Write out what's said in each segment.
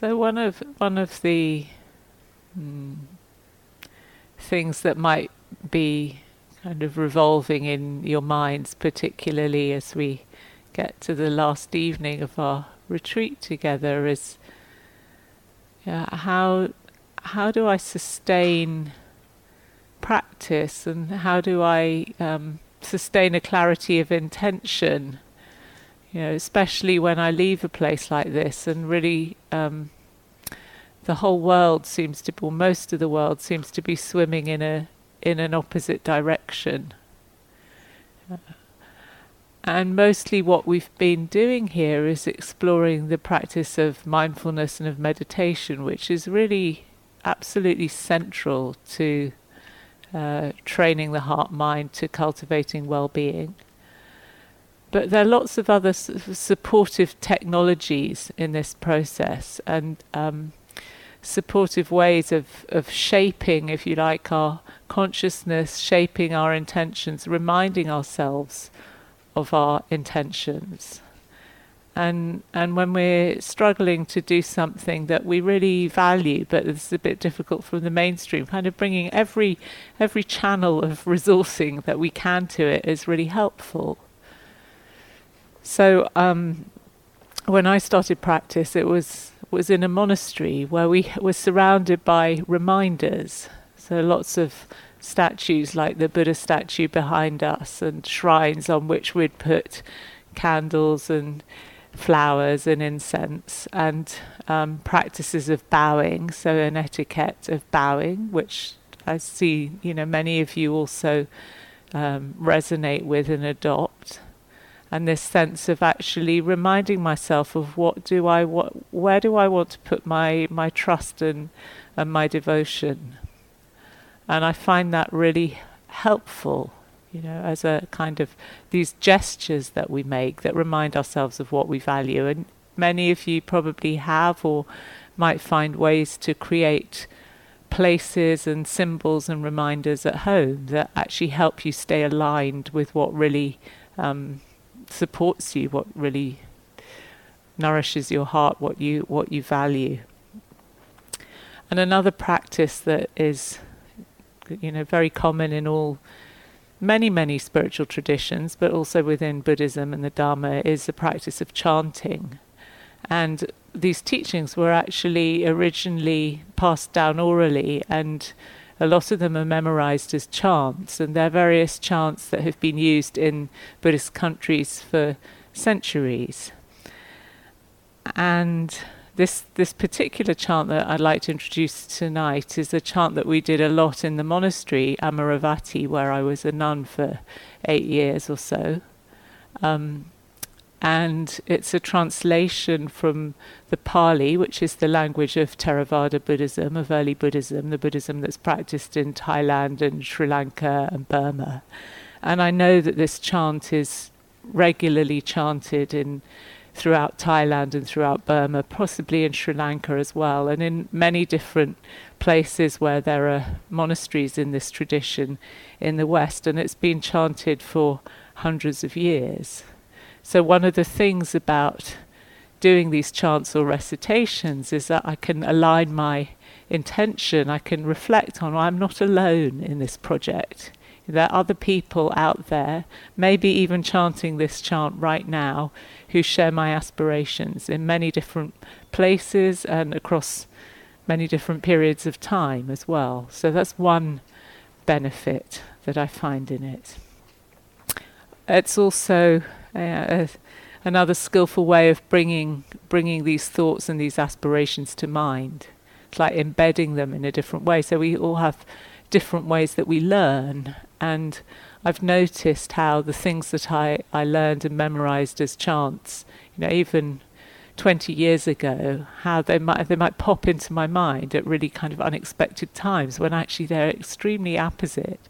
So one of one of the mm, things that might be kind of revolving in your minds, particularly as we get to the last evening of our retreat together, is how how do I sustain practice and how do I um, sustain a clarity of intention? You know, especially when I leave a place like this and really um, the whole world seems to, or most of the world seems to be swimming in a in an opposite direction. Uh, and mostly what we've been doing here is exploring the practice of mindfulness and of meditation, which is really absolutely central to uh, training the heart mind to cultivating well being. But there are lots of other supportive technologies in this process and um, supportive ways of, of shaping, if you like, our consciousness, shaping our intentions, reminding ourselves of our intentions. And and when we're struggling to do something that we really value, but it's a bit difficult from the mainstream, kind of bringing every every channel of resourcing that we can to it is really helpful. So um, when I started practice, it was was in a monastery where we were surrounded by reminders. So lots of statues like the Buddha statue behind us and shrines on which we'd put candles and flowers and incense and um, practices of bowing, so an etiquette of bowing, which I see, you know, many of you also um, resonate with and adopt. And this sense of actually reminding myself of what do I what where do I want to put my my trust and and my devotion. And I find that really helpful, you know, as a kind of these gestures that we make that remind ourselves of what we value. And many of you probably have or might find ways to create places and symbols and reminders at home that actually help you stay aligned with what really um, supports you, what really nourishes your heart, what you what you value. And another practice that is you know, very common in all many, many spiritual traditions, but also within Buddhism and the Dharma, is the practice of chanting. And these teachings were actually originally passed down orally, and a lot of them are memorized as chants, and they're various chants that have been used in Buddhist countries for centuries. And this this particular chant that I'd like to introduce tonight is a chant that we did a lot in the monastery Amaravati, where I was a nun for eight years or so. Um, and it's a translation from the Pali, which is the language of Theravada Buddhism, of early Buddhism, the Buddhism that's practiced in Thailand and Sri Lanka and Burma. And I know that this chant is regularly chanted in throughout Thailand and throughout Burma, possibly in Sri Lanka as well, and in many different places where there are monasteries in this tradition in the West, and it's been chanted for hundreds of years. So, one of the things about doing these chants or recitations is that I can align my intention, I can reflect on I'm not alone in this project. There are other people out there, maybe even chanting this chant right now, who share my aspirations in many different places and across many different periods of time as well. So that's one benefit that I find in it. It's also uh, another skillful way of bringing bringing these thoughts and these aspirations to mind. It's like embedding them in a different way. So we all have different ways that we learn, and I've noticed how the things that I, I learned and memorized as chants, you know, even 20 years ago, how they might they might pop into my mind at really kind of unexpected times when actually they're extremely apposite.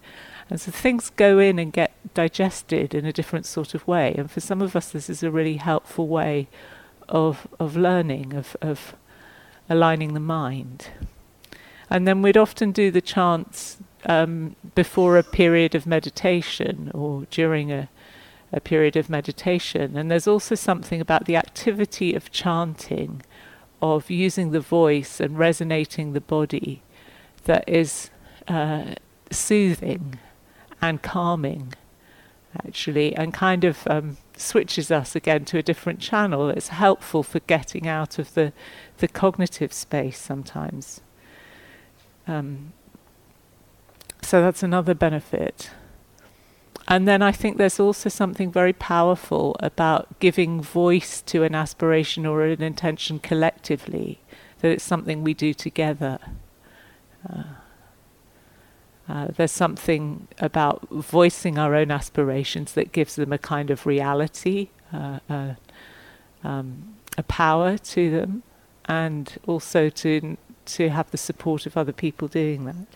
And so things go in and get digested in a different sort of way. And for some of us, this is a really helpful way of of learning, of of aligning the mind. And then we'd often do the chants um, before a period of meditation or during a, a period of meditation. And there's also something about the activity of chanting of using the voice and resonating the body that is uh, soothing and calming, actually, and kind of um, switches us again to a different channel. It's helpful for getting out of the, the cognitive space sometimes. Um, so that's another benefit. And then I think there's also something very powerful about giving voice to an aspiration or an intention collectively, that it's something we do together. Uh, uh, there's something about voicing our own aspirations that gives them a kind of reality, uh, uh um, a power to them, and also to to have the support of other people doing that.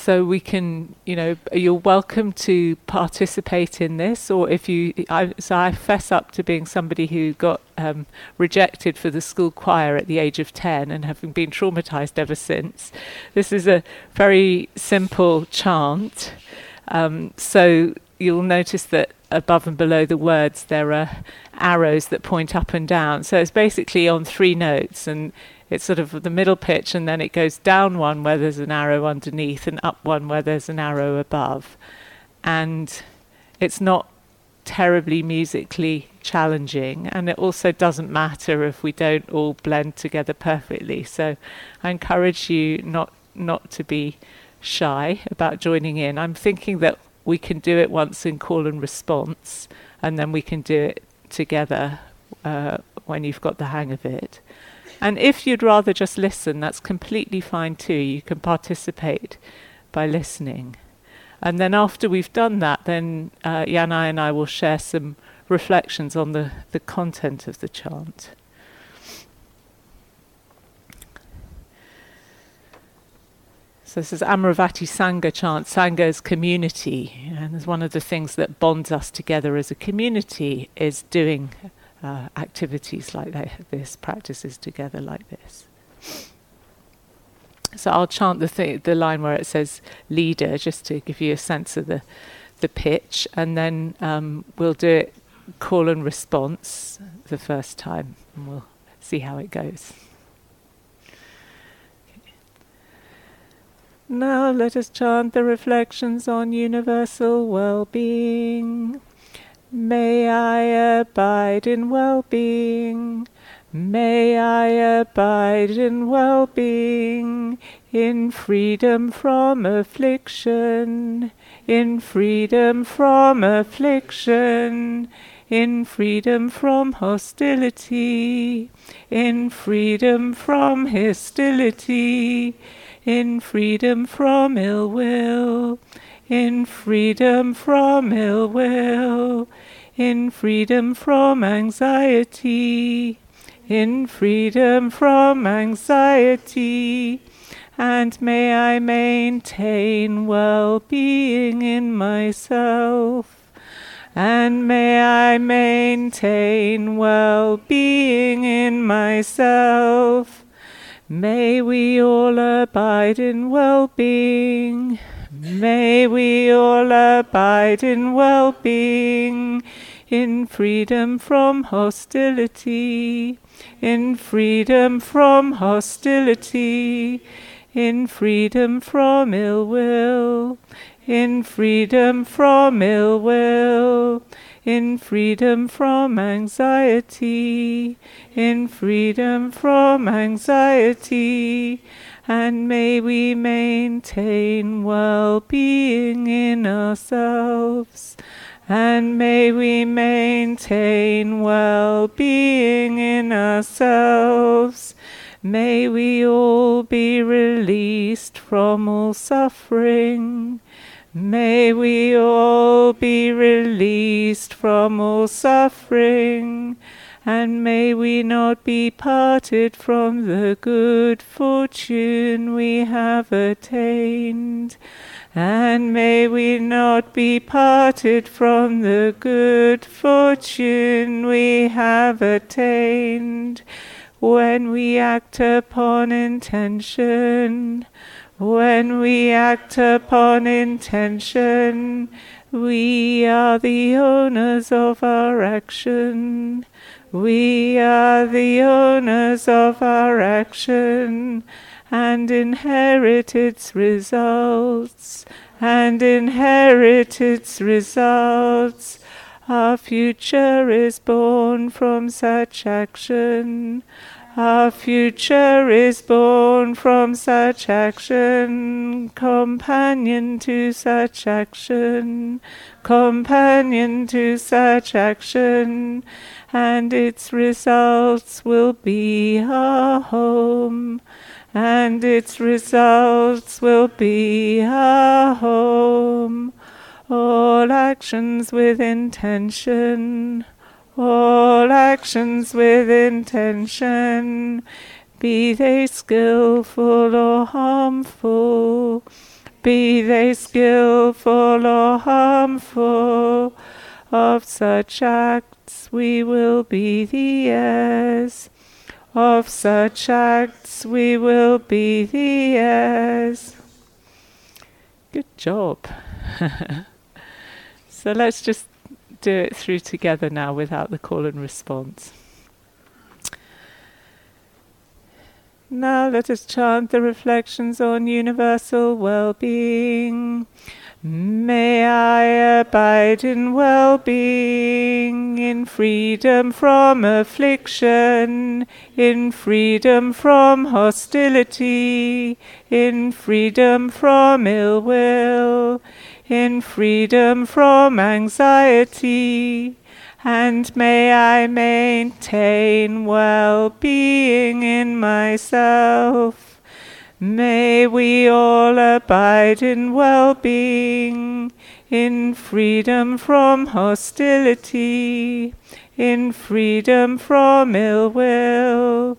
So we can, you know, you're welcome to participate in this, or if you, I, so I fess up to being somebody who got um, rejected for the school choir at the age of 10 and having been traumatized ever since. This is a very simple chant. Um, so you'll notice that above and below the words there are arrows that point up and down. So it's basically on three notes and it's sort of the middle pitch and then it goes down one where there's an arrow underneath and up one where there's an arrow above. And it's not terribly musically challenging and it also doesn't matter if we don't all blend together perfectly. So I encourage you not not to be shy about joining in. I'm thinking that we can do it once in call and response and then we can do it together uh, when you've got the hang of it. And if you'd rather just listen, that's completely fine too. You can participate by listening. And then after we've done that, then uh, Yanai and I will share some reflections on the, the content of the chant. So this is Amaravati Sangha chant. Sangha is community, and it's one of the things that bonds us together as a community is doing uh, activities like this, practices together like this. So I'll chant the th- the line where it says leader, just to give you a sense of the the pitch, and then um, we'll do it call and response the first time, and we'll see how it goes. Now let us chant the reflections on universal well-being. May I abide in well being. May I abide in well being, in freedom from affliction, in freedom from affliction, in freedom from hostility, in freedom from hostility, in freedom from ill will in freedom from ill will, in freedom from anxiety, in freedom from anxiety, and may I maintain well being in myself, and may I maintain well being in myself. May we all abide in well being. May we all abide in well being, in freedom from hostility, in freedom from hostility, in freedom from ill will, in freedom from ill will, in freedom from anxiety, in freedom from anxiety and may we maintain well being in ourselves, and may we maintain well being in ourselves. May we all be released from all suffering. May we all be released from all suffering and may we not be parted from the good fortune we have attained. And may we not be parted from the good fortune we have attained when we act upon intention. When we act upon intention, We are the owners of our action. We are the owners of our action and inherit its results, and inherit its results. Our future is born from such action. Our future is born from such action, companion to such action, companion to such action, and its results will be a home, and its results will be a home. All actions with intention, all actions with intention, be they skillful or harmful, be they skillful or harmful, of such we will be the heirs. Of such acts we will be the heirs. Good job. so let's just do it through together now without the call and response. Now let us chant the reflections on universal well-being. May I abide in well being, in freedom from affliction, in freedom from hostility, in freedom from ill will, in freedom from anxiety, and may I maintain well being in myself May we all abide in well being, in freedom from hostility, in freedom from ill will,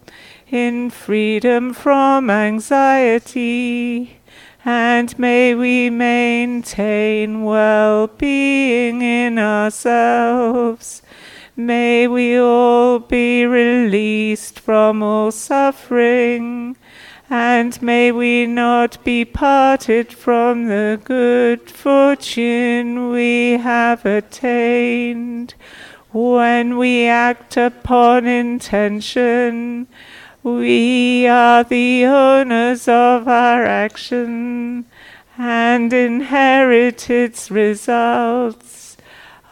in freedom from anxiety, and may we maintain well being in ourselves. May we all be released from all suffering and may we not be parted from the good fortune we have attained. When we act upon intention, we are the owners of our action and inherit its results.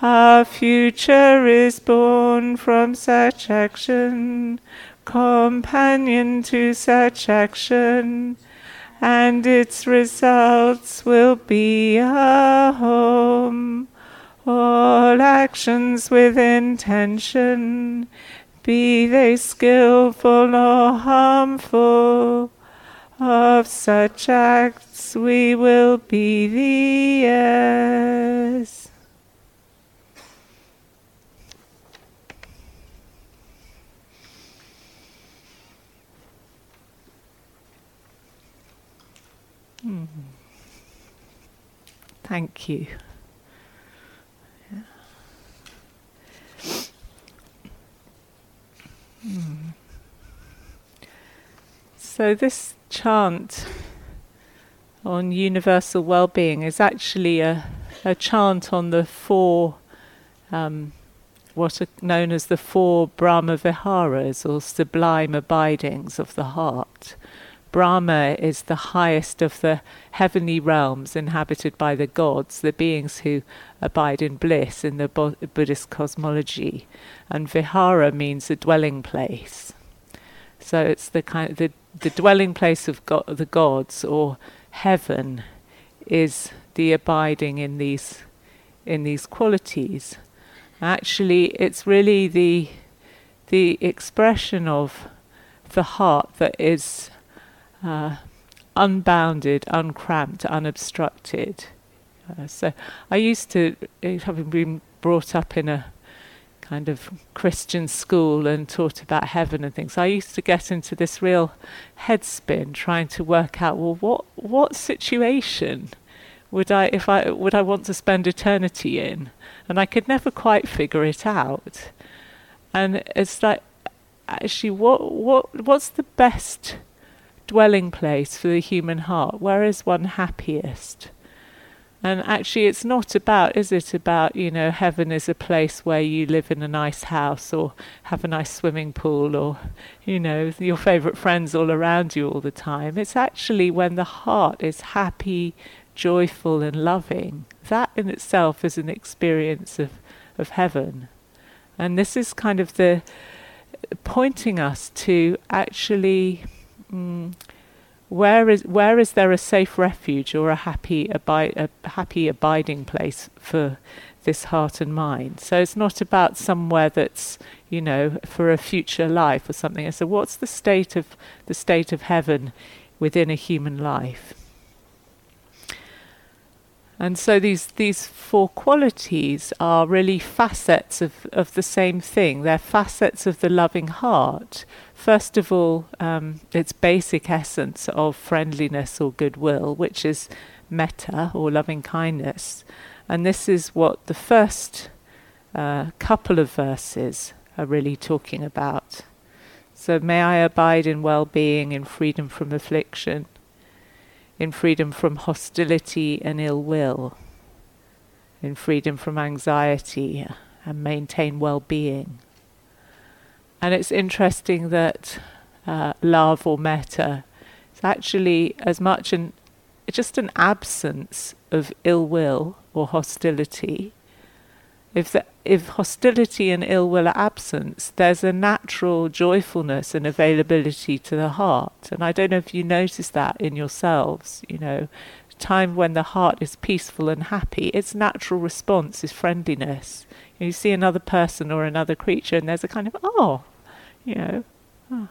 Our future is born from such action companion to such action, and its results will be a home. All actions with intention, be they skilful or harmful, of such acts we will be the heirs. Thank you. Yeah. Mm. So, this chant on universal well being is actually a, a chant on the four, um, what are known as the four Brahma Viharas or sublime abidings of the heart. Brahma is the highest of the heavenly realms inhabited by the gods, the beings who abide in bliss in the Bo- Buddhist cosmology. And Vihara means a dwelling place. So it's the kind the, the dwelling place of go- the gods or heaven is the abiding in these in these qualities. Actually it's really the the expression of the heart that is uh, unbounded, uncramped, unobstructed. Uh, so I used to, uh, having been brought up in a kind of Christian school and taught about heaven and things, I used to get into this real headspin trying to work out, well, what what situation would I if I would I want to spend eternity in? And I could never quite figure it out. And it's like actually what what what's the best dwelling place for the human heart? Where is one happiest? And actually, it's not about, is it about, you know, heaven is a place where you live in a nice house or have a nice swimming pool or, you know, your favourite friends all around you all the time. It's actually when the heart is happy, joyful, and loving. That in itself is an experience of, of heaven. And this is kind of the pointing us to actually. Mm, where is where is there a safe refuge or a happy abi- a happy abiding place for this heart and mind? So it's not about somewhere that's you know for a future life or something. So what's the state of the state of heaven within a human life? And so these these four qualities are really facets of, of the same thing. They're facets of the loving heart. First of all, um, its basic essence of friendliness or goodwill, which is metta or loving kindness. And this is what the first uh, couple of verses are really talking about. So may I abide in well being, in freedom from affliction in freedom from hostility and ill will, in freedom from anxiety and maintain well being. And it's interesting that uh, love or metta is actually as much an just an absence of ill will or hostility if the, if hostility and ill will are absent, there's a natural joyfulness and availability to the heart. And I don't know if you notice that in yourselves, you know, time when the heart is peaceful and happy, its natural response is friendliness. You see another person or another creature, and there's a kind of, oh, you know. Oh.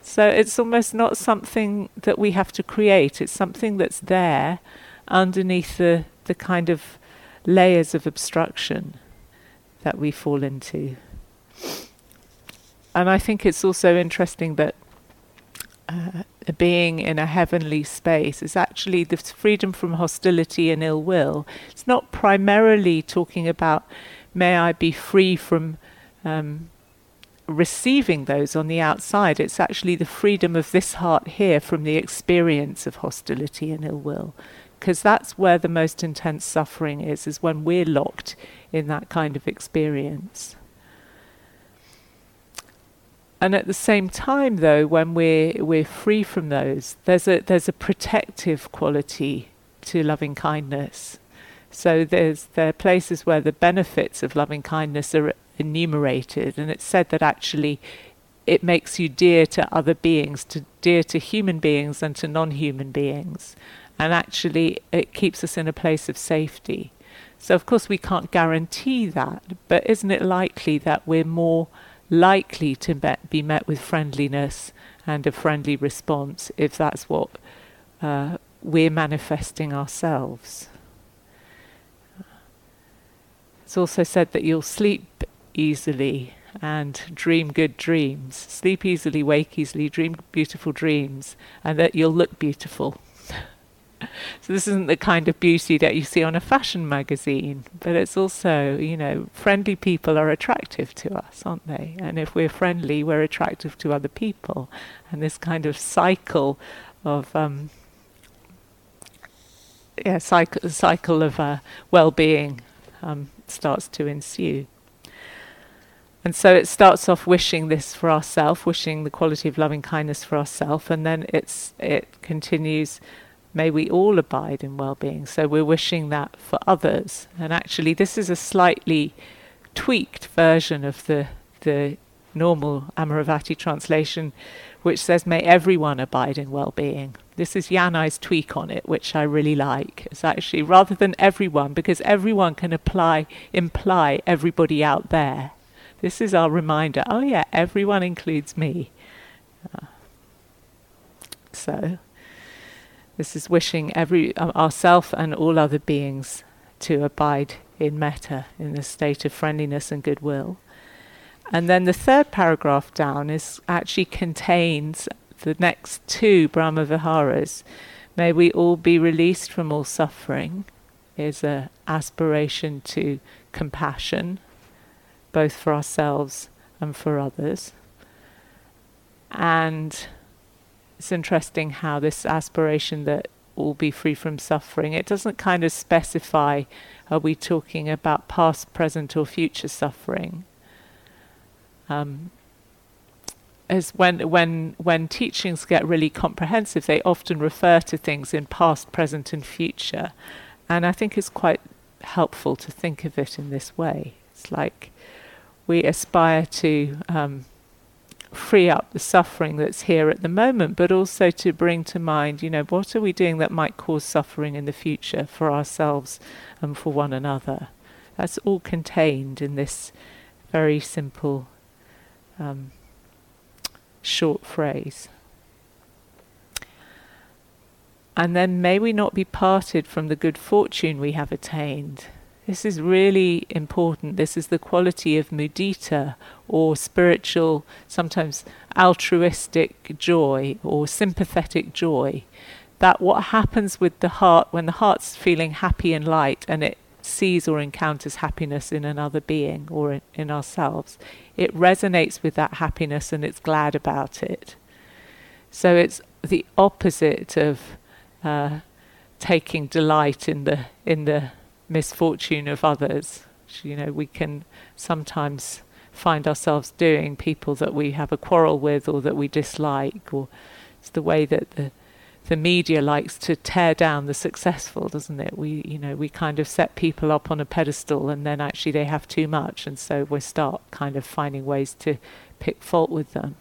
So it's almost not something that we have to create, it's something that's there underneath the, the kind of layers of obstruction that we fall into. And I think it's also interesting that uh, being in a heavenly space is actually the freedom from hostility and ill will. It's not primarily talking about, may I be free from um, receiving those on the outside. It's actually the freedom of this heart here from the experience of hostility and ill will. Because that's where the most intense suffering is is when we're locked in that kind of experience. And at the same time though when we're we're free from those there's a there's a protective quality to loving kindness. So there's there are places where the benefits of loving kindness are enumerated and it's said that actually it makes you dear to other beings to dear to human beings and to non-human beings and actually it keeps us in a place of safety. So, of course, we can't guarantee that, but isn't it likely that we're more likely to be met with friendliness and a friendly response if that's what uh, we're manifesting ourselves? It's also said that you'll sleep easily and dream good dreams. Sleep easily, wake easily, dream beautiful dreams, and that you'll look beautiful. So this isn't the kind of beauty that you see on a fashion magazine, but it's also, you know, friendly people are attractive to us, aren't they? And if we're friendly, we're attractive to other people. And this kind of cycle of, um, yeah, cycle, cycle of uh, well-being um, starts to ensue. And so it starts off wishing this for ourselves, wishing the quality of loving kindness for ourselves, and then it's it continues May we all abide in well being. So we're wishing that for others. And actually, this is a slightly tweaked version of the, the normal Amaravati translation, which says, May everyone abide in well being. This is Yanai's tweak on it, which I really like. It's actually rather than everyone, because everyone can apply, imply everybody out there. This is our reminder oh, yeah, everyone includes me. Uh, so this is wishing every uh, ourself and all other beings to abide in metta, in the state of friendliness and goodwill. And then the third paragraph down is actually contains the next two Brahma Viharas. May we all be released from all suffering is an aspiration to compassion, both for ourselves and for others. And it's interesting how this aspiration that all be free from suffering. It doesn't kind of specify are we talking about past, present, or future suffering. Um, as when when when teachings get really comprehensive, they often refer to things in past, present, and future, and I think it's quite helpful to think of it in this way. It's like we aspire to um, free up the suffering that's here at the moment, but also to bring to mind, you know, what are we doing that might cause suffering in the future for ourselves and for one another? That's all contained in this very simple, um, short phrase. And then may we not be parted from the good fortune we have attained this is really important. This is the quality of mudita or spiritual, sometimes altruistic joy or sympathetic joy. That what happens with the heart when the heart's feeling happy and light and it sees or encounters happiness in another being or in, in ourselves, it resonates with that happiness and it's glad about it. So it's the opposite of uh, taking delight in the in the misfortune of others. You know, we can sometimes find ourselves doing people that we have a quarrel with or that we dislike, or it's the way that the the media likes to tear down the successful, doesn't it? We, you know, we kind of set people up on a pedestal, and then actually they have too much, and so we start kind of finding ways to pick fault with them.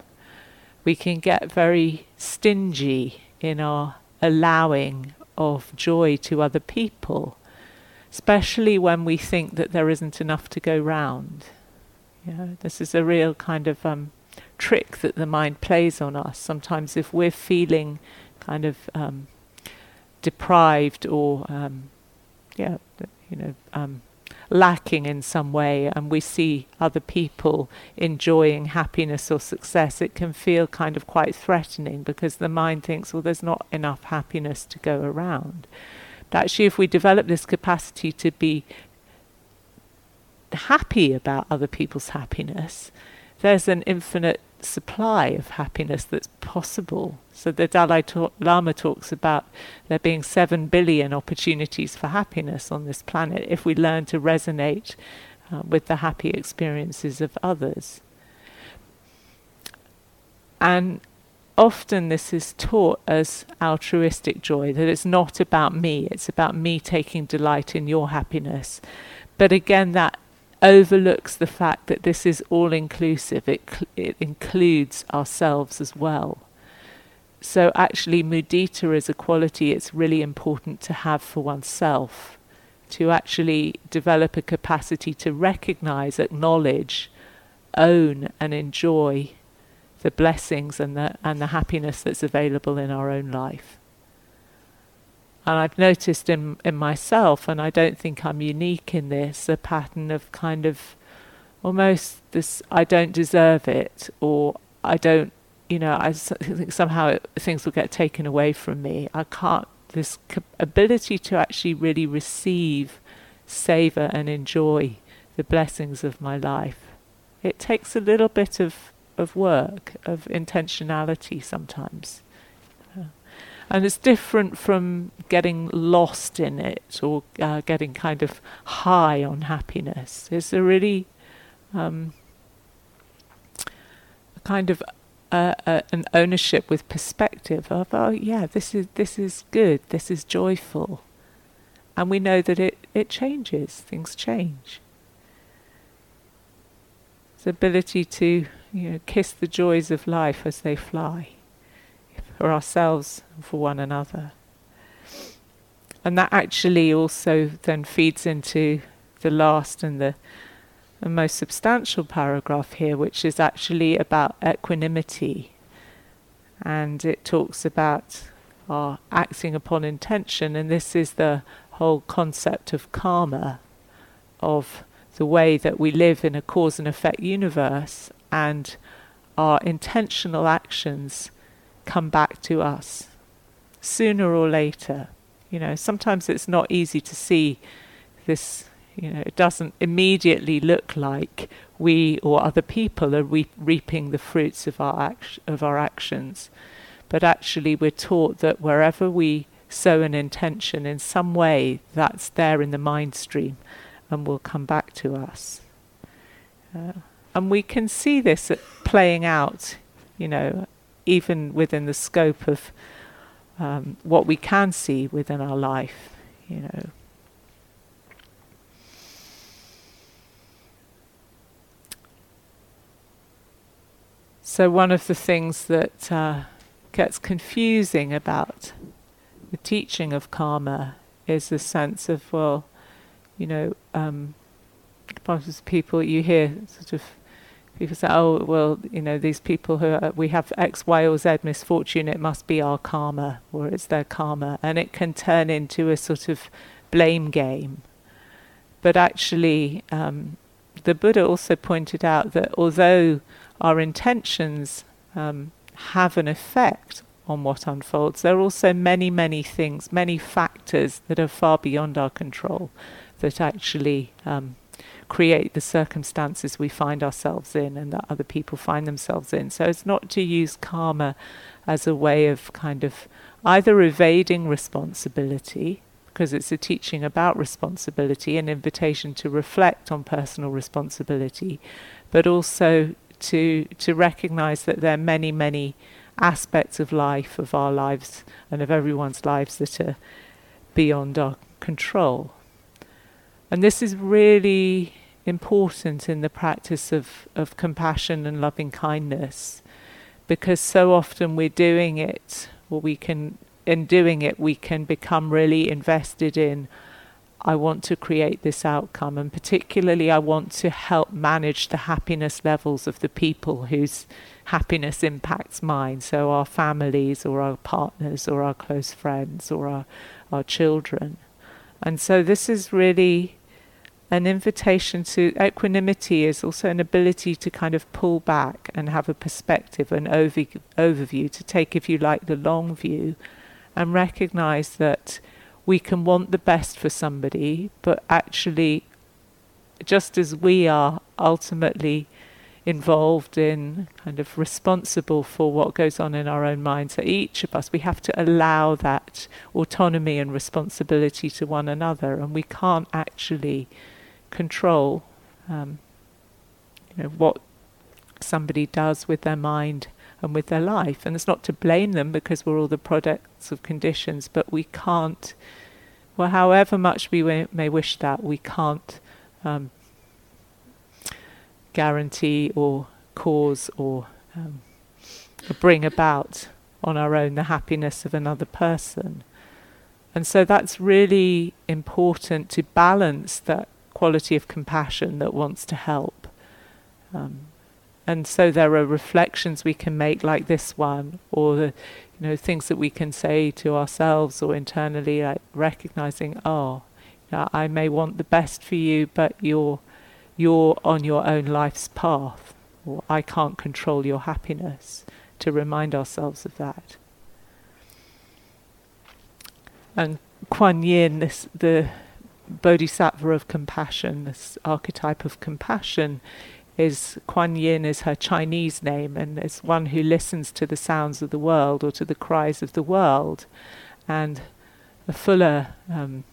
We can get very stingy in our allowing of joy to other people especially when we think that there isn't enough to go round. You know, this is a real kind of um, trick that the mind plays on us. Sometimes, if we're feeling kind of um, deprived or, um, yeah, you know, um, lacking in some way, and we see other people enjoying happiness or success, it can feel kind of quite threatening because the mind thinks, well, there's not enough happiness to go around actually, if we develop this capacity to be happy about other people's happiness, there's an infinite supply of happiness that's possible. So the Dalai Lama talks about there being seven billion opportunities for happiness on this planet if we learn to resonate uh, with the happy experiences of others. And often this is taught as altruistic joy, that it's not about me, it's about me taking delight in your happiness. But again, that overlooks the fact that this is all inclusive, it, cl- it includes ourselves as well. So, actually, mudita is a quality it's really important to have for oneself, to actually develop a capacity to recognize, acknowledge, own, and enjoy the blessings and the and the happiness that's available in our own life. And I've noticed in in myself, and I don't think I'm unique in this, a pattern of kind of almost this I don't deserve it, or I don't, you know, I think somehow things will get taken away from me. I can't. This ability to actually really receive, savor, and enjoy the blessings of my life. It takes a little bit of of work, of intentionality sometimes. And it's different from getting lost in it or uh, getting kind of high on happiness. It's a really um, a kind of uh, uh, an ownership with perspective of oh yeah this is this is good this is joyful and we know that it it changes things change the ability to you know, kiss the joys of life as they fly for ourselves and for one another. And that actually also then feeds into the last and the, the most substantial paragraph here, which is actually about equanimity. And it talks about our acting upon intention, and this is the whole concept of karma, of the way that we live in a cause and effect universe and our intentional actions come back to us sooner or later. You know, sometimes it's not easy to see this, you know, it doesn't immediately look like we or other people are re- reaping the fruits of our, act- of our actions. But actually, we're taught that wherever we sow an intention in some way that's there in the mind stream and will come back to us. Uh, and we can see this playing out, you know, even within the scope of um, what we can see within our life, you know. So, one of the things that uh, gets confusing about the teaching of karma is the sense of, well, you know, um, people you hear sort of people say, oh, well, you know, these people who are, we have X, Y, or Z misfortune, it must be our karma, or it's their karma. And it can turn into a sort of blame game. But actually, um, the Buddha also pointed out that although our intentions um, have an effect on what unfolds, there are also many, many things, many factors that are far beyond our control that actually um, create the circumstances we find ourselves in and that other people find themselves in. So it's not to use karma as a way of kind of either evading responsibility, because it's a teaching about responsibility, an invitation to reflect on personal responsibility, but also to to recognize that there are many, many aspects of life, of our lives, and of everyone's lives that are beyond our control. And this is really important in the practice of, of compassion and loving kindness because so often we're doing it, or we can, in doing it, we can become really invested in, I want to create this outcome, and particularly I want to help manage the happiness levels of the people whose happiness impacts mine, so our families, or our partners, or our close friends, or our, our children. And so this is really an invitation to equanimity is also an ability to kind of pull back and have a perspective, an over, overview, to take, if you like, the long view and recognize that we can want the best for somebody, but actually, just as we are ultimately involved in, kind of responsible for what goes on in our own minds. So each of us, we have to allow that autonomy and responsibility to one another, and we can't actually control um, you know, what somebody does with their mind and with their life. And it's not to blame them because we're all the products of conditions, but we can't, well, however much we may wish that, we can't um, guarantee or cause or um, bring about on our own the happiness of another person. And so that's really important to balance that quality of compassion that wants to help. Um, and so there are reflections we can make like this one, or the, you know, things that we can say to ourselves or internally, like recognizing, oh, you know, I may want the best for you, but you're you're on your own life's path, or I can't control your happiness, to remind ourselves of that. And Kuan Yin, this, the bodhisattva of compassion, this archetype of compassion, is Kuan Yin is her Chinese name, and is one who listens to the sounds of the world or to the cries of the world. And a fuller um,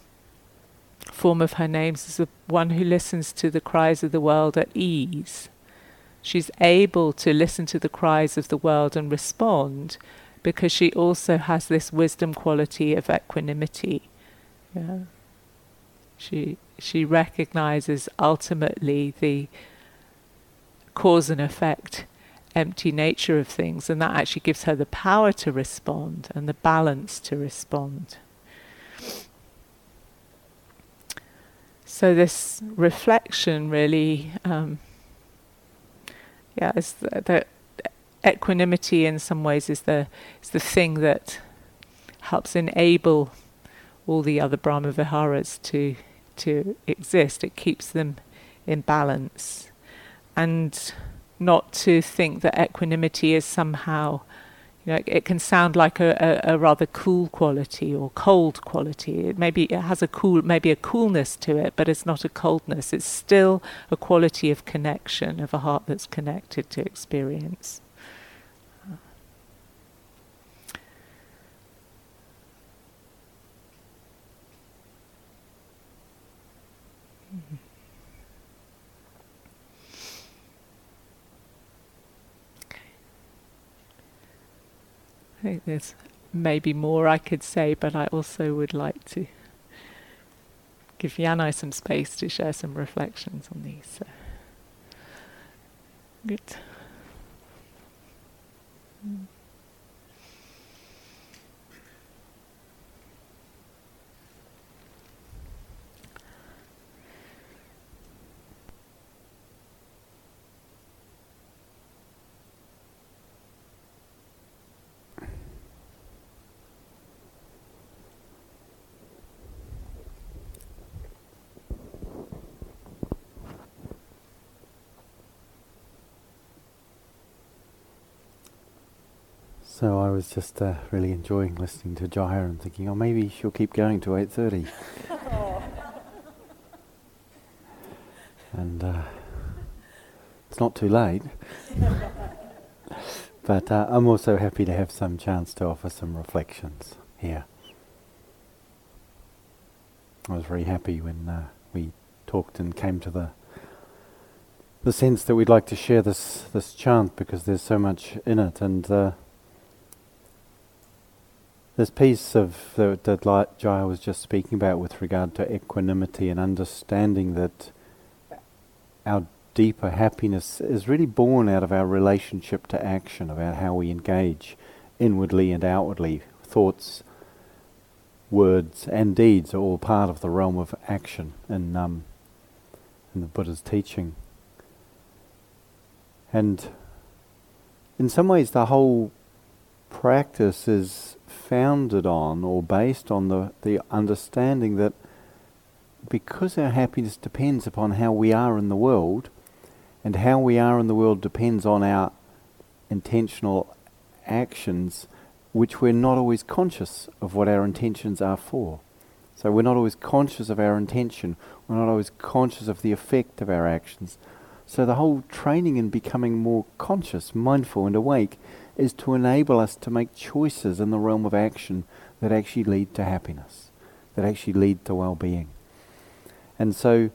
form of her names is the one who listens to the cries of the world at ease. She's able to listen to the cries of the world and respond because she also has this wisdom quality of equanimity. Yeah. She she recognizes ultimately the cause and effect empty nature of things and that actually gives her the power to respond and the balance to respond. So this reflection really, um, yeah, is the, the, equanimity in some ways is the is the thing that helps enable all the other Brahma Viharas to to exist. It keeps them in balance, and not to think that equanimity is somehow you know, it can sound like a, a, a, rather cool quality or cold quality. It maybe it has a cool, maybe a coolness to it, but it's not a coldness. It's still a quality of connection, of a heart that's connected to experience. I think there's maybe more I could say, but I also would like to give Yanai some space to share some reflections on these. So. Good. Mm. So I was just uh, really enjoying listening to Jaya and thinking, oh, maybe she'll keep going to 8.30. and uh, it's not too late. but uh, I'm also happy to have some chance to offer some reflections here. I was very happy when uh, we talked and came to the the sense that we'd like to share this this chant because there's so much in it and uh, this piece of the, that Jaya was just speaking about with regard to equanimity and understanding that our deeper happiness is really born out of our relationship to action, about how we engage inwardly and outwardly. Thoughts, words, and deeds are all part of the realm of action in, um, in the Buddha's teaching. And in some ways, the whole practice is founded on or based on the, the understanding that because our happiness depends upon how we are in the world, and how we are in the world depends on our intentional actions, which we're not always conscious of what our intentions are for. So we're not always conscious of our intention, we're not always conscious of the effect of our actions. So the whole training in becoming more conscious, mindful, and awake is to enable us to make choices in the realm of action that actually lead to happiness, that actually lead to well being. And so,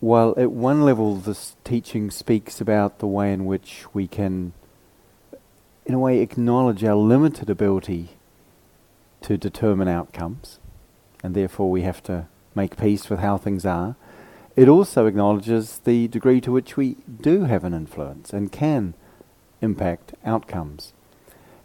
while at one level this teaching speaks about the way in which we can, in a way, acknowledge our limited ability to determine outcomes, and therefore we have to make peace with how things are, it also acknowledges the degree to which we do have an influence and can impact outcomes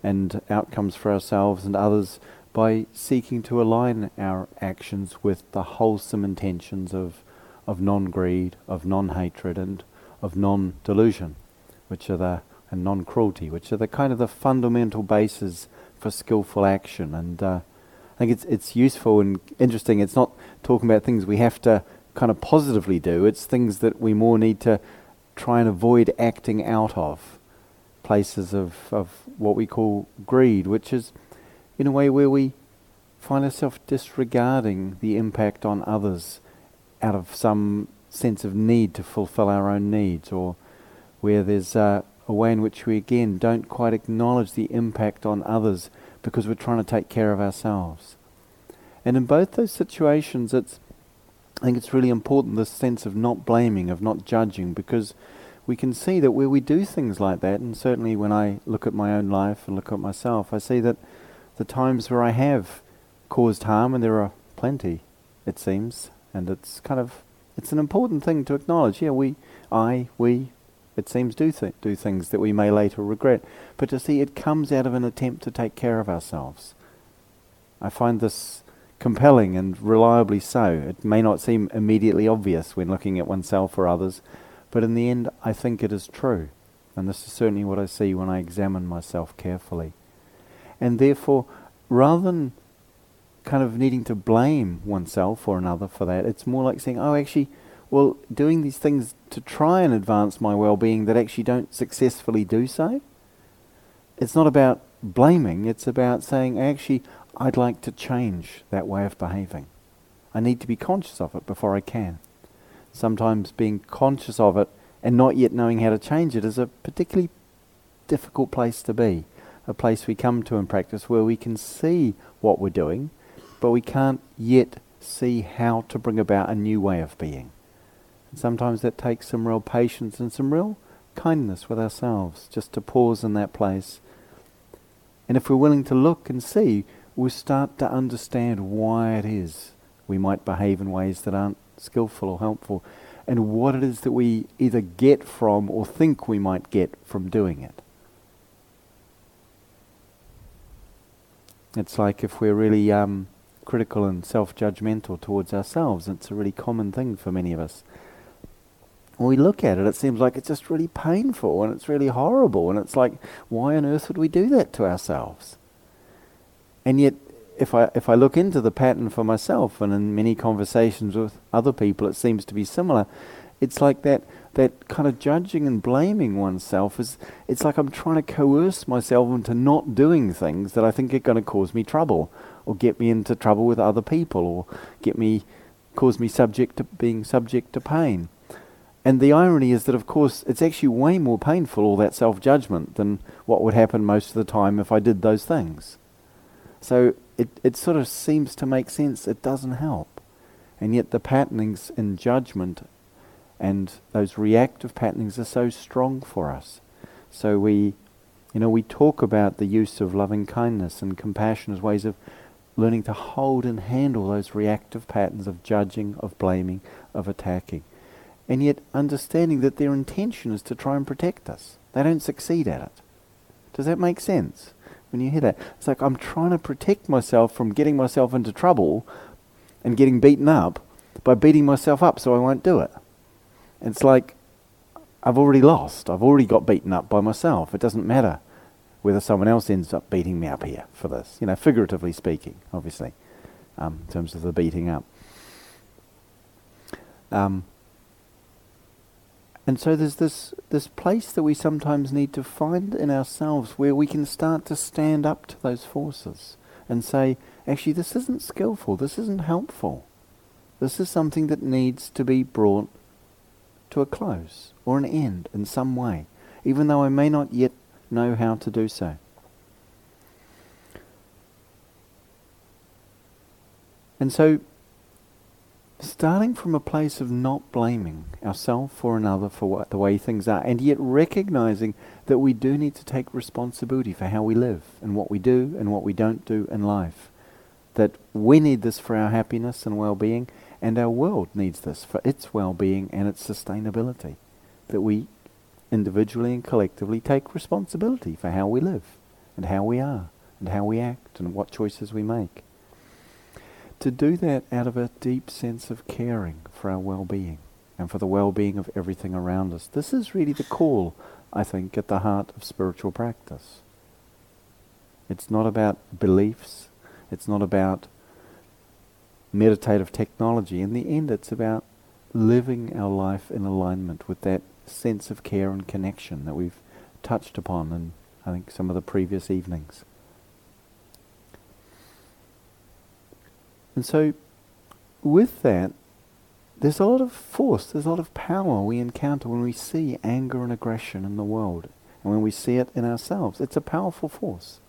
and outcomes for ourselves and others by seeking to align our actions with the wholesome intentions of, of non-greed, of non-hatred and of non-delusion, which are the and non-cruelty, which are the kind of the fundamental bases for skillful action. And uh, I think it's it's useful and interesting. It's not talking about things we have to kind of positively do. It's things that we more need to try and avoid acting out of places of, of what we call greed, which is in a way where we find ourselves disregarding the impact on others out of some sense of need to fulfill our own needs, or where there's uh, a way in which we again don't quite acknowledge the impact on others because we're trying to take care of ourselves. And in both those situations, it's I think it's really important this sense of not blaming, of not judging, because we can see that where we do things like that, and certainly when I look at my own life and look at myself, I see that the times where I have caused harm, and there are plenty, it seems, and it's kind of it's an important thing to acknowledge. Yeah, we, I, we, it seems do th- do things that we may later regret, but to see it comes out of an attempt to take care of ourselves. I find this compelling and reliably so. It may not seem immediately obvious when looking at oneself or others, but in the end, I think it is true. And this is certainly what I see when I examine myself carefully. And therefore, rather than kind of needing to blame oneself or another for that, it's more like saying, oh, actually, well, doing these things to try and advance my well being that actually don't successfully do so. It's not about blaming, it's about saying, actually, I'd like to change that way of behaving. I need to be conscious of it before I can sometimes being conscious of it and not yet knowing how to change it is a particularly difficult place to be. A place we come to in practice where we can see what we're doing, but we can't yet see how to bring about a new way of being. And sometimes that takes some real patience and some real kindness with ourselves, just to pause in that place And if we're willing to look and see, we'll start to understand why it is we might behave in ways that aren't skillful or helpful, and what it is that we either get from or think we might get from doing it. It's like if we're really um, critical and self judgmental towards ourselves, it's a really common thing for many of us. When we look at it, it seems like it's just really painful and it's really horrible, and it's like, why on earth would we do that to ourselves? And yet, if I if I look into the pattern for myself, and in many conversations with other people, it seems to be similar. It's like that that kind of judging and blaming oneself is it's like I'm trying to coerce myself into not doing things that I think are going to cause me trouble or get me into trouble with other people or get me cause me subject to being subject to pain. And the irony is that of course it's actually way more painful all that self-judgment than what would happen most of the time if I did those things. So it it sort of seems to make sense it doesn't help. And yet the patternings in judgment and those reactive patternings are so strong for us. So we, you know, we talk about the use of loving kindness and compassion as ways of learning to hold and handle those reactive patterns of judging, of blaming, of attacking. And yet understanding that their intention is to try and protect us. They don't succeed at it. Does that make sense? When you hear that, it's like I'm trying to protect myself from getting myself into trouble and getting beaten up by beating myself up so I won't do it. It's like I've already lost. I've already got beaten up by myself. It doesn't matter whether someone else ends up beating me up here for this. You know, figuratively speaking, obviously, um, in terms of the beating up. Um, and so there's this this place that we sometimes need to find in ourselves where we can start to stand up to those forces and say, actually, this isn't skillful. This isn't helpful. This is something that needs to be brought to a close or an end in some way, even though I may not yet know how to do so. And so, starting from a place of not blaming ourselves or another for what, the way things are, and yet recognizing that we do need to take responsibility for how we live and what we do and what we don't do in life. That we need this for our happiness and well being, and our world needs this for its well-being and its sustainability. That we individually and collectively take responsibility for how we live and how we are and how we act and what choices we make. To do that out of a deep sense of caring for our well-being and for the well-being of everything around us. This is really the call, I think, at the heart of spiritual practice. It's not about beliefs. It's not about meditative technology. In the end, it's about living our life in alignment with that sense of care and connection that we've touched upon in, I think, some of the previous evenings. And so, with that, there's a lot of force, there's a lot of power we encounter when we see anger and aggression in the world, and when we see it in ourselves. It's a powerful force.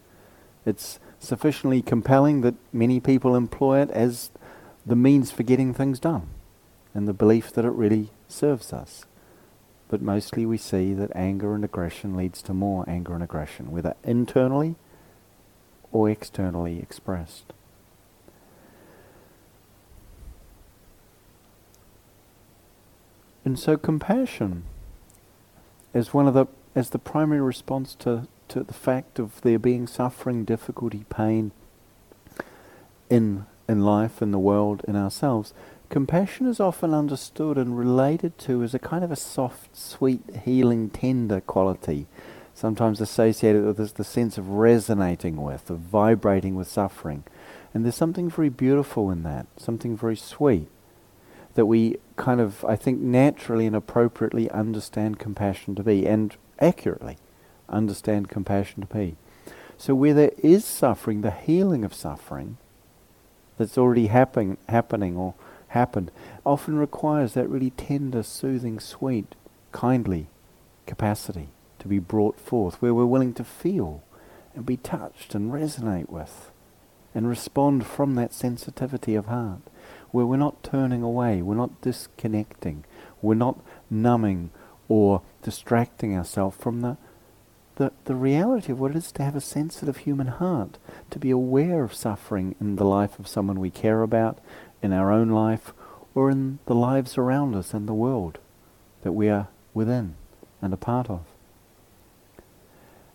It's sufficiently compelling that many people employ it as the means for getting things done and the belief that it really serves us. But mostly we see that anger and aggression leads to more anger and aggression, whether internally or externally expressed. And so compassion is one of the as the primary response to, to the fact of there being suffering, difficulty, pain in in life, in the world, in ourselves, compassion is often understood and related to as a kind of a soft, sweet, healing, tender quality, sometimes associated with the sense of resonating with, of vibrating with suffering. And there's something very beautiful in that, something very sweet, that we kind of, I think, naturally and appropriately understand compassion to be, and accurately understand compassion to be. So where there is suffering, the healing of suffering, that's already happen, happening or happened often requires that really tender, soothing, sweet, kindly capacity to be brought forth, where we're willing to feel and be touched and resonate with and respond from that sensitivity of heart, where we're not turning away, we're not disconnecting, we're not numbing or distracting ourselves from the the, the reality of what it is to have a sensitive human heart, to be aware of suffering in the life of someone we care about, in our own life, or in the lives around us and the world that we are within and a part of.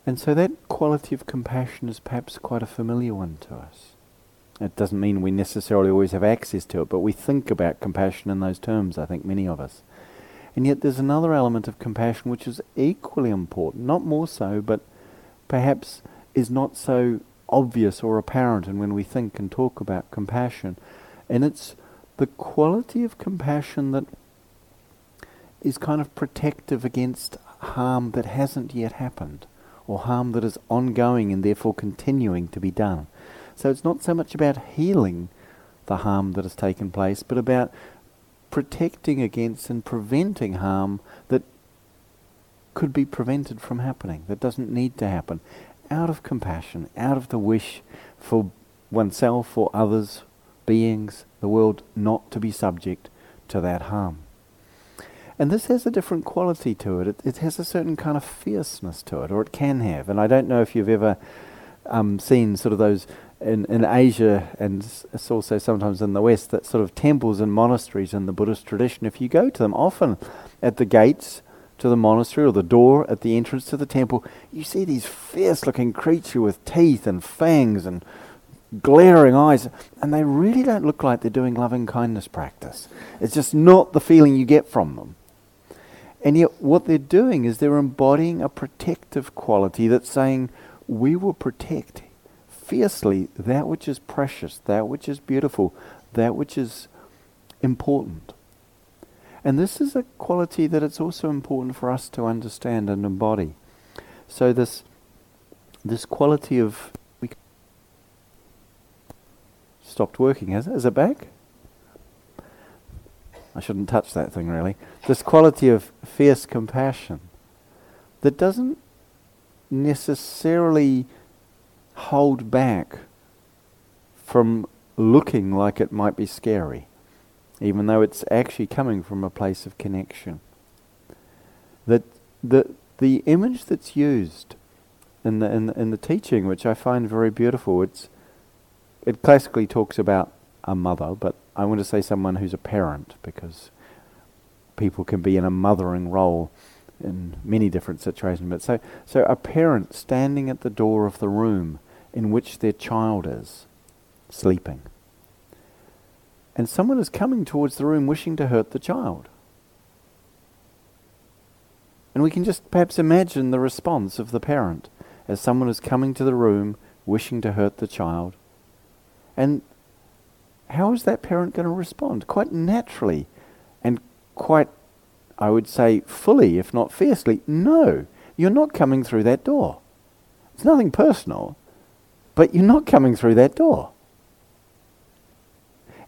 And so that quality of compassion is perhaps quite a familiar one to us. It doesn't mean we necessarily always have access to it, but we think about compassion in those terms, I think, many of us. And yet there's another element of compassion which is equally important, not more so, but perhaps is not so obvious or apparent and when we think and talk about compassion. And it's the quality of compassion that is kind of protective against harm that hasn't yet happened or harm that is ongoing and therefore continuing to be done. So it's not so much about healing the harm that has taken place, but about protecting against and preventing harm that could be prevented from happening, that doesn't need to happen, out of compassion, out of the wish for oneself or others, beings, the world not to be subject to that harm. And this has a different quality to it. it. It has a certain kind of fierceness to it, or it can have. And I don't know if you've ever um, seen sort of those in, in Asia and it's also sometimes in the West, that sort of temples and monasteries in the Buddhist tradition, if you go to them, often at the gates to the monastery or the door at the entrance to the temple, you see these fierce looking creatures with teeth and fangs and glaring eyes, and they really don't look like they're doing loving kindness practice. It's just not the feeling you get from them. And yet, what they're doing is they're embodying a protective quality that's saying, We will protect fiercely that which is precious, that which is beautiful, that which is important. And this is a quality that it's also important for us to understand and embody. So this this quality of we stopped working, has it? Is it back? I shouldn't touch that thing really. This quality of fierce compassion that doesn't necessarily hold back from looking like it might be scary, even though it's actually coming from a place of connection. That the the image that's used in the in, in the teaching, which I find very beautiful, it's it classically talks about a mother, but I want to say someone who's a parent because people can be in a mothering role in many different situations. But so, so a parent standing at the door of the room in which their child is sleeping. And someone is coming towards the room wishing to hurt the child. And we can just perhaps imagine the response of the parent as someone is coming to the room wishing to hurt the child. And how is that parent going to respond? Quite naturally and quite, I would say, fully, if not fiercely. No, you're not coming through that door. It's nothing personal. But you're not coming through that door.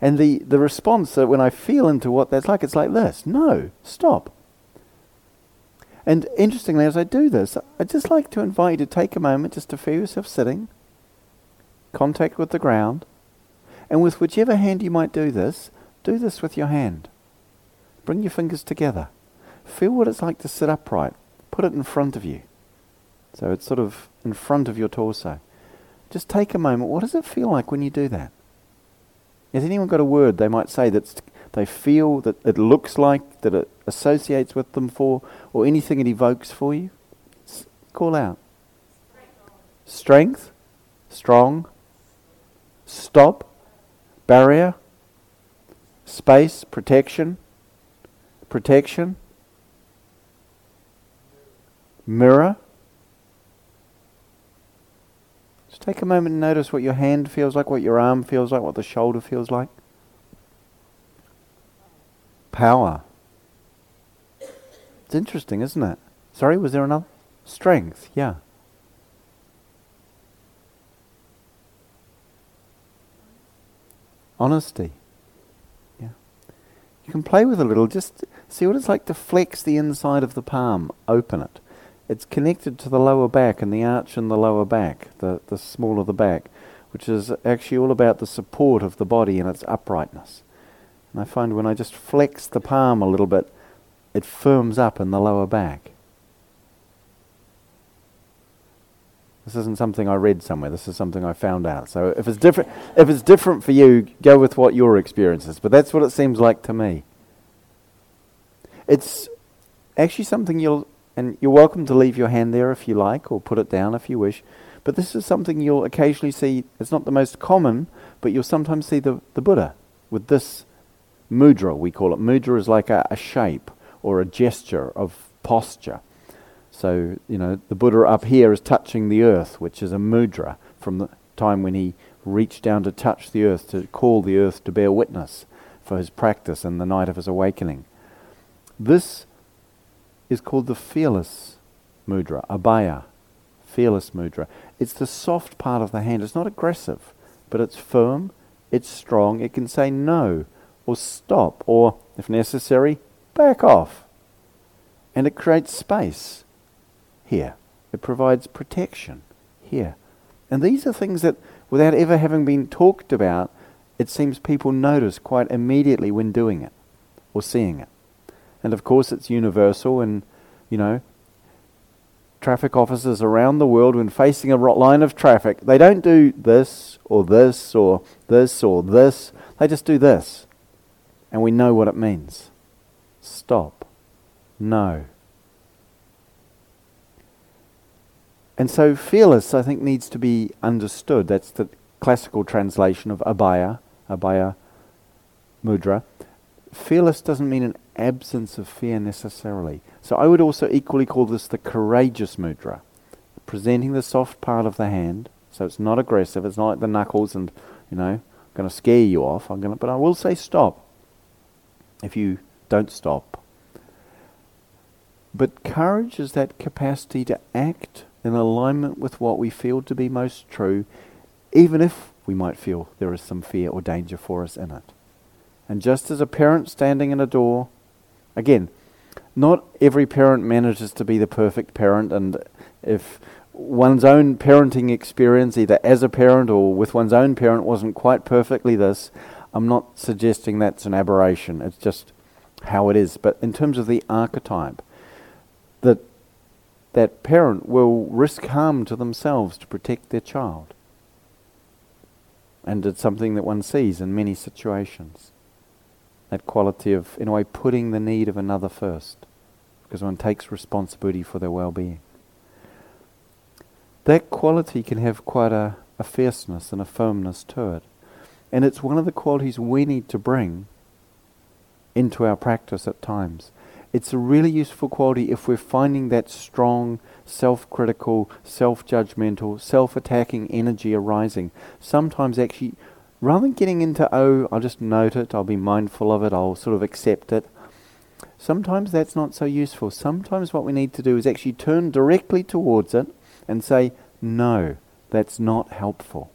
And the, the response that when I feel into what that's like, it's like this no, stop. And interestingly, as I do this, I'd just like to invite you to take a moment just to feel yourself sitting, contact with the ground, and with whichever hand you might do this, do this with your hand. Bring your fingers together. Feel what it's like to sit upright. Put it in front of you. So it's sort of in front of your torso. Just take a moment. What does it feel like when you do that? Has anyone got a word they might say that they feel that it looks like, that it associates with them for, or anything it evokes for you? S- call out. Strength, strong, stop, barrier, space, protection, protection, mirror, Take a moment and notice what your hand feels like, what your arm feels like, what the shoulder feels like. Power. It's interesting, isn't it? Sorry, was there another? Strength, yeah. Honesty. Yeah. You can play with a little, just see what it's like to flex the inside of the palm, open it it's connected to the lower back and the arch in the lower back, the, the small of the back, which is actually all about the support of the body and its uprightness. And I find when I just flex the palm a little bit, it firms up in the lower back. This isn't something I read somewhere. This is something I found out. So if it's different, if it's different for you, go with what your experience is. But that's what it seems like to me. It's actually something you'll, and you're welcome to leave your hand there if you like, or put it down if you wish. But this is something you'll occasionally see. It's not the most common, but you'll sometimes see the, the Buddha with this mudra, we call it. Mudra is like a, a shape or a gesture of posture. So, you know, the Buddha up here is touching the earth, which is a mudra from the time when he reached down to touch the earth, to call the earth to bear witness for his practice in the night of his awakening. This is called the fearless mudra, abhaya, fearless mudra. It's the soft part of the hand. It's not aggressive, but it's firm, it's strong. It can say no, or stop, or, if necessary, back off. And it creates space here. It provides protection here. And these are things that, without ever having been talked about, it seems people notice quite immediately when doing it or seeing it. And of course, it's universal, and, you know, traffic officers around the world, when facing a line of traffic, they don't do this or this or this or this. They just do this. And we know what it means. Stop. No. And so fearless, I think, needs to be understood. That's the classical translation of abhaya, abhaya mudra. Fearless doesn't mean an absence of fear necessarily. So I would also equally call this the courageous mudra, presenting the soft part of the hand. So it's not aggressive. It's not like the knuckles and, you know, going to scare you off. I'm going to, but I will say stop. If you don't stop. But courage is that capacity to act in alignment with what we feel to be most true, even if we might feel there is some fear or danger for us in it. And just as a parent standing in a door, again, not every parent manages to be the perfect parent, and if one's own parenting experience, either as a parent or with one's own parent, wasn't quite perfectly this, I'm not suggesting that's an aberration. It's just how it is. But in terms of the archetype, that that parent will risk harm to themselves to protect their child. And it's something that one sees in many situations. That quality of, in a way, putting the need of another first, because one takes responsibility for their well being. That quality can have quite a, a fierceness and a firmness to it. And it's one of the qualities we need to bring into our practice at times. It's a really useful quality if we're finding that strong, self critical, self judgmental, self attacking energy arising. Sometimes, actually, rather than getting into, oh, I'll just note it, I'll be mindful of it, I'll sort of accept it, sometimes that's not so useful. Sometimes what we need to do is actually turn directly towards it and say, no, that's not helpful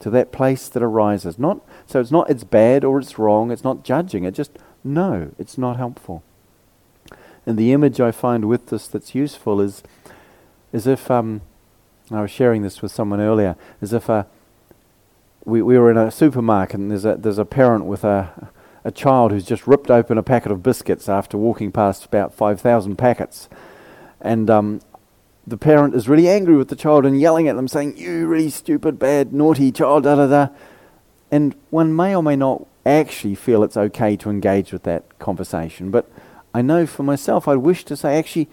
to that place that arises. Not so it's not it's bad or it's wrong. It's not judging. It just no, it's not helpful. And the image I find with this that's useful is, as if um, I was sharing this with someone earlier, as if uh, we we were in a supermarket and there's a there's a parent with a a child who's just ripped open a packet of biscuits after walking past about five thousand packets, and um, the parent is really angry with the child and yelling at them, saying, You really stupid, bad, naughty child, da da da. And one may or may not actually feel it's okay to engage with that conversation. But I know for myself, I wish to say, actually,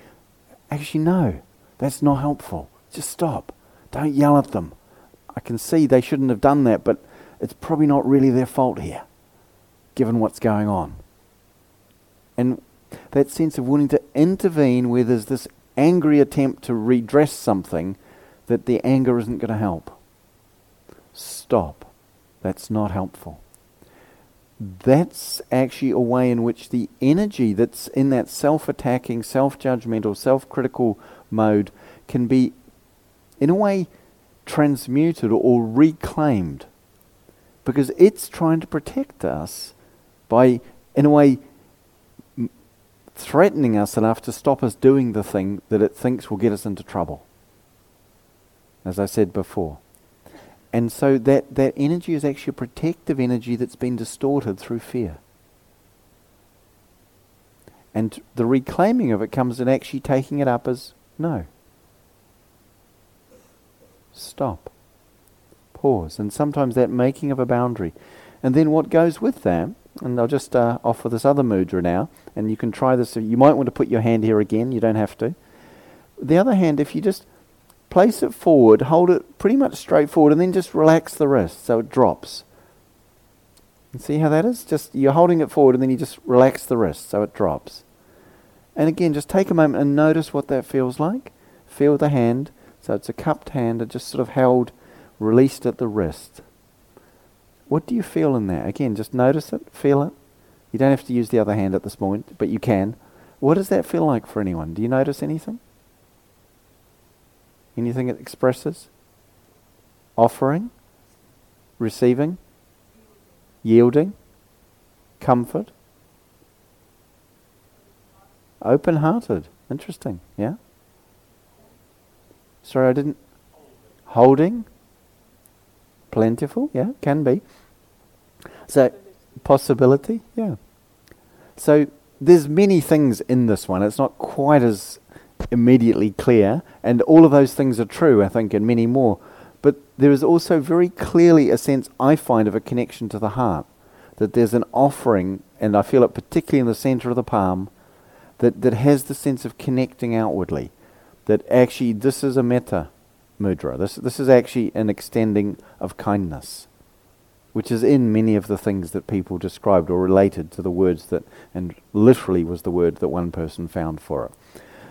actually, no, that's not helpful. Just stop. Don't yell at them. I can see they shouldn't have done that, but it's probably not really their fault here, given what's going on. And that sense of wanting to intervene where there's this angry attempt to redress something that the anger isn't going to help. Stop. That's not helpful. That's actually a way in which the energy that's in that self attacking, self judgmental, self critical mode can be, in a way, transmuted or reclaimed. Because it's trying to protect us by, in a way, threatening us enough to stop us doing the thing that it thinks will get us into trouble. As I said before. And so that, that energy is actually a protective energy that's been distorted through fear. And the reclaiming of it comes in actually taking it up as no. Stop, pause. And sometimes that making of a boundary. And then what goes with that, and I'll just uh, offer this other mudra now, and you can try this. You might want to put your hand here again, you don't have to. The other hand, if you just place it forward, hold it pretty much straight forward, and then just relax the wrist so it drops. And see how that is? Just you're holding it forward, and then you just relax the wrist so it drops. And again, just take a moment and notice what that feels like. Feel the hand. So it's a cupped hand, it just sort of held, released at the wrist. What do you feel in there? Again, just notice it, feel it. You don't have to use the other hand at this moment, but you can. What does that feel like for anyone? Do you notice anything? Anything it expresses? Offering? Receiving? Yielding? Comfort? Open hearted. Interesting. Yeah? Sorry, I didn't. Holding? Plentiful? Yeah, can be. So, possibility? Yeah. So, there's many things in this one. It's not quite as immediately clear, and all of those things are true, I think, and many more. But there is also very clearly a sense, I find, of a connection to the heart. That there's an offering, and I feel it particularly in the center of the palm, that, that has the sense of connecting outwardly. That actually, this is a metta mudra. This, this is actually an extending of kindness, which is in many of the things that people described or related to the words that, and literally was the word that one person found for it.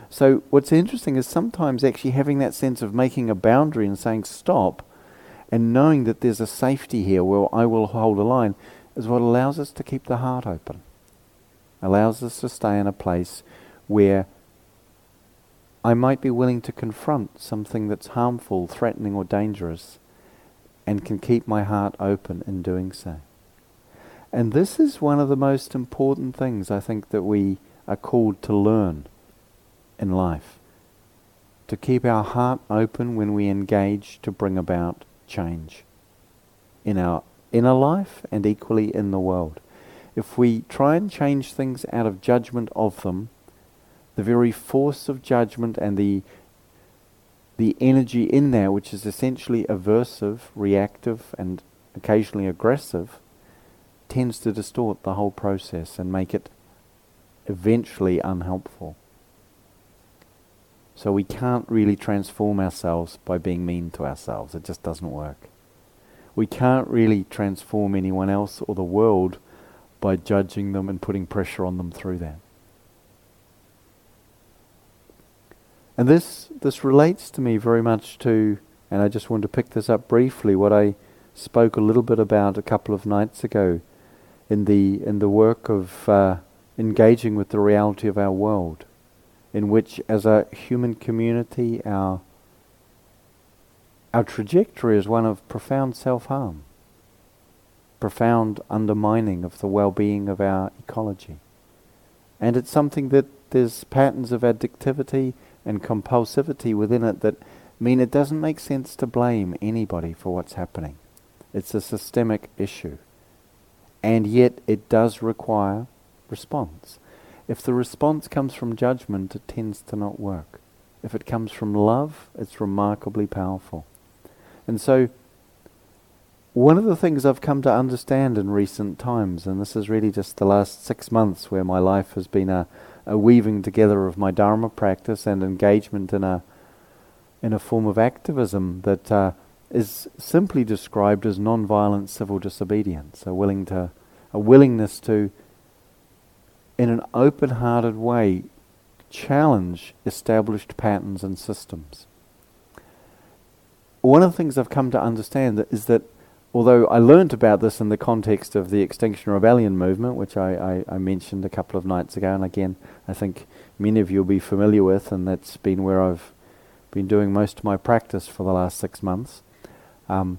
So what's interesting is sometimes actually having that sense of making a boundary and saying stop and knowing that there's a safety here where I will hold a line is what allows us to keep the heart open. Allows us to stay in a place where I might be willing to confront something that's harmful, threatening or dangerous and can keep my heart open in doing so. And this is one of the most important things I think that we are called to learn in life. To keep our heart open when we engage to bring about change in our inner life and equally in the world. If we try and change things out of judgment of them, the very force of judgment and the the energy in there, which is essentially aversive, reactive, and occasionally aggressive, tends to distort the whole process and make it eventually unhelpful. So we can't really transform ourselves by being mean to ourselves. It just doesn't work. We can't really transform anyone else or the world by judging them and putting pressure on them through that. And this this relates to me very much to, and I just want to pick this up briefly, what I spoke a little bit about a couple of nights ago in the in the work of uh, engaging with the reality of our world in which, as a human community, our our trajectory is one of profound self-harm, profound undermining of the well-being of our ecology, and it's something that there's patterns of addictivity and compulsivity within it that mean it doesn't make sense to blame anybody for what's happening. It's a systemic issue, and yet it does require response. If the response comes from judgment, it tends to not work. If it comes from love, it's remarkably powerful. And so, one of the things I've come to understand in recent times, and this is really just the last six months where my life has been a, a weaving together of my Dharma practice and engagement in a, in a form of activism that uh, is simply described as non-violent civil disobedience, a, willing to, a willingness to in an open hearted way, challenge established patterns and systems. One of the things I've come to understand is that although I learnt about this in the context of the Extinction Rebellion movement, which I, I, I, mentioned a couple of nights ago, and again, I think many of you will be familiar with, and that's been where I've been doing most of my practice for the last six months. Um,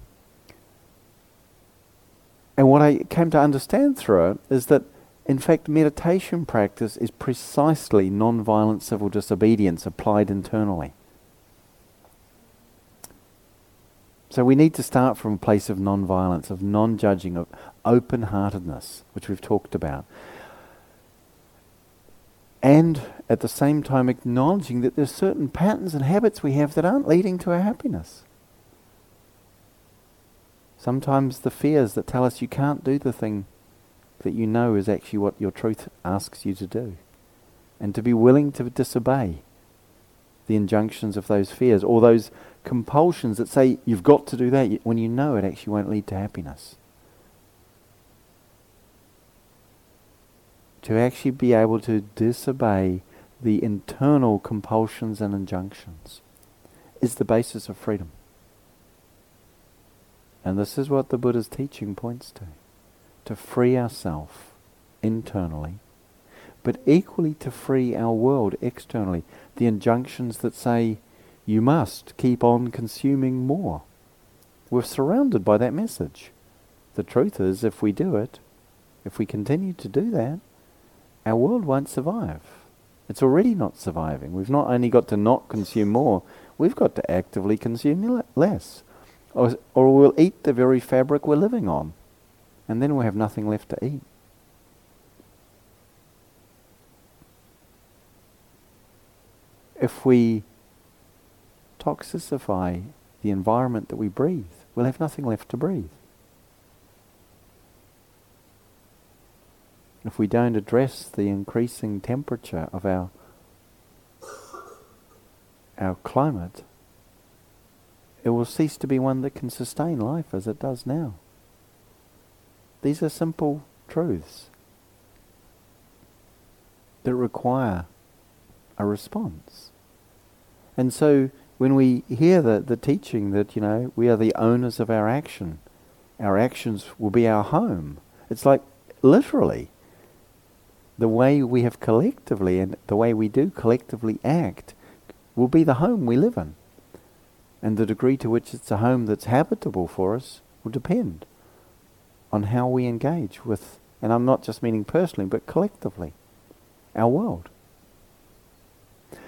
and what I came to understand through it is that in fact, meditation practice is precisely non-violent civil disobedience applied internally. So we need to start from a place of non-violence, of non-judging, of open-heartedness, which we've talked about. And at the same time acknowledging that there's certain patterns and habits we have that aren't leading to our happiness. Sometimes the fears that tell us you can't do the thing that you know is actually what your truth asks you to do. And to be willing to disobey the injunctions of those fears or those compulsions that say you've got to do that when you know it actually won't lead to happiness. To actually be able to disobey the internal compulsions and injunctions is the basis of freedom. And this is what the Buddha's teaching points to. To free ourselves internally, but equally to free our world externally. The injunctions that say, you must keep on consuming more. We're surrounded by that message. The truth is, if we do it, if we continue to do that, our world won't survive. It's already not surviving. We've not only got to not consume more, we've got to actively consume less. Or, or we'll eat the very fabric we're living on, and then we'll have nothing left to eat. If we toxicify the environment that we breathe, we'll have nothing left to breathe. If we don't address the increasing temperature of our our climate, it will cease to be one that can sustain life as it does now. These are simple truths that require a response. And so when we hear the, the teaching that, you know, we are the owners of our action, our actions will be our home, it's like literally the way we have collectively and the way we do collectively act will be the home we live in. And the degree to which it's a home that's habitable for us will depend on how we engage with, and I'm not just meaning personally, but collectively, our world.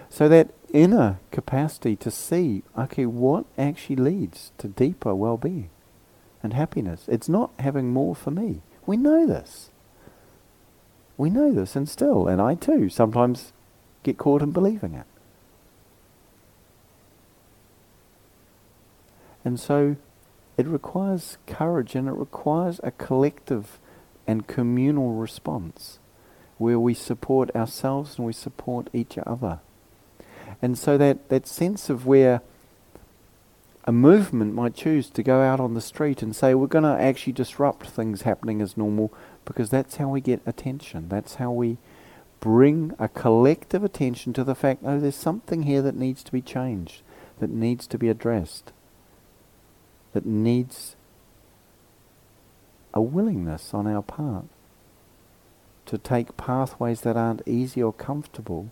So that inner capacity to see, okay, what actually leads to deeper well-being and happiness. It's not having more for me. We know this. We know this, and still, and I too, sometimes get caught in believing it. And so it requires courage and it requires a collective and communal response where we support ourselves and we support each other. And so that, that sense of where a movement might choose to go out on the street and say, we're going to actually disrupt things happening as normal because that's how we get attention. That's how we bring a collective attention to the fact, oh, there's something here that needs to be changed, that needs to be addressed that needs a willingness on our part to take pathways that aren't easy or comfortable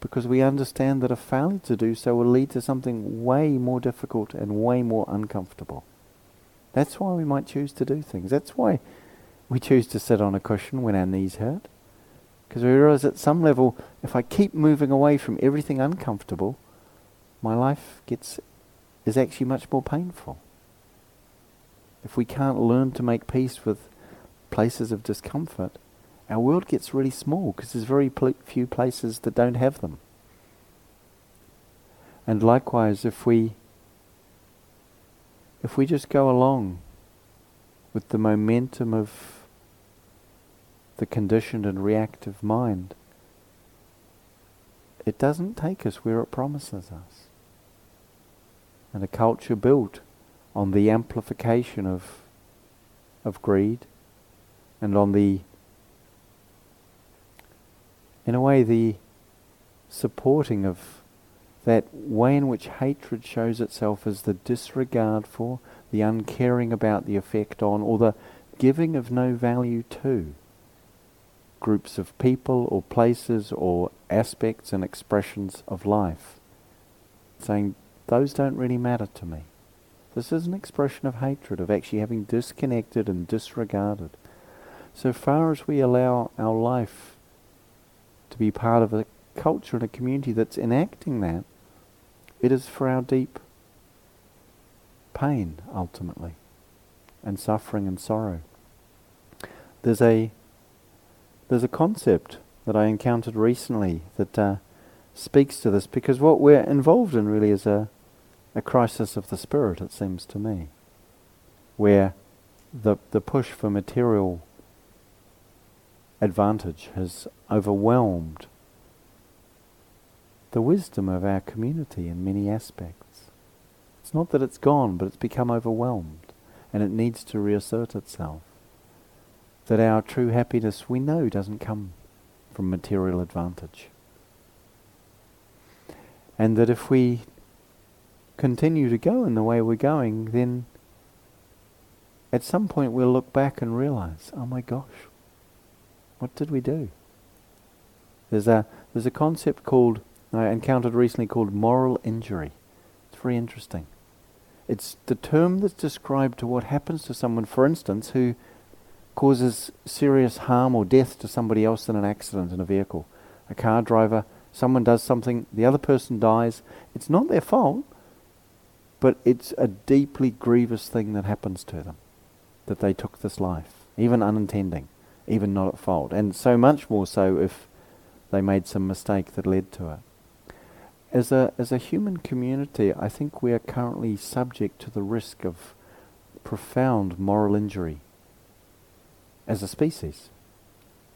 because we understand that a failure to do so will lead to something way more difficult and way more uncomfortable. That's why we might choose to do things. That's why we choose to sit on a cushion when our knees hurt. Because we realize at some level, if I keep moving away from everything uncomfortable, my life gets is actually much more painful. If we can't learn to make peace with places of discomfort, our world gets really small because there's very pl- few places that don't have them. And likewise, if we if we just go along with the momentum of the conditioned and reactive mind, it doesn't take us where it promises us and a culture built on the amplification of of greed and on the in a way the supporting of that way in which hatred shows itself as the disregard for, the uncaring about the effect on, or the giving of no value to groups of people or places or aspects and expressions of life. Saying, those don't really matter to me. This is an expression of hatred, of actually having disconnected and disregarded. So far as we allow our life to be part of a culture and a community that's enacting that, it is for our deep pain, ultimately, and suffering and sorrow. There's a there's a concept that I encountered recently that uh, speaks to this because what we're involved in really is a a crisis of the spirit, it seems to me. where the, the push for material advantage has overwhelmed the wisdom of our community in many aspects. It's not that it's gone, but it's become overwhelmed and it needs to reassert itself. That our true happiness we know doesn't come from material advantage. And that if we continue to go in the way we're going, then at some point we'll look back and realize, oh my gosh, what did we do? There's a there's a concept called I encountered recently called moral injury. It's very interesting. It's the term that's described to what happens to someone, for instance, who causes serious harm or death to somebody else in an accident in a vehicle. A car driver, someone does something, the other person dies. It's not their fault, but it's a deeply grievous thing that happens to them that they took this life, even unintending, even not at fault. And so much more so if they made some mistake that led to it as a as a human community, I think we are currently subject to the risk of profound moral injury as a species,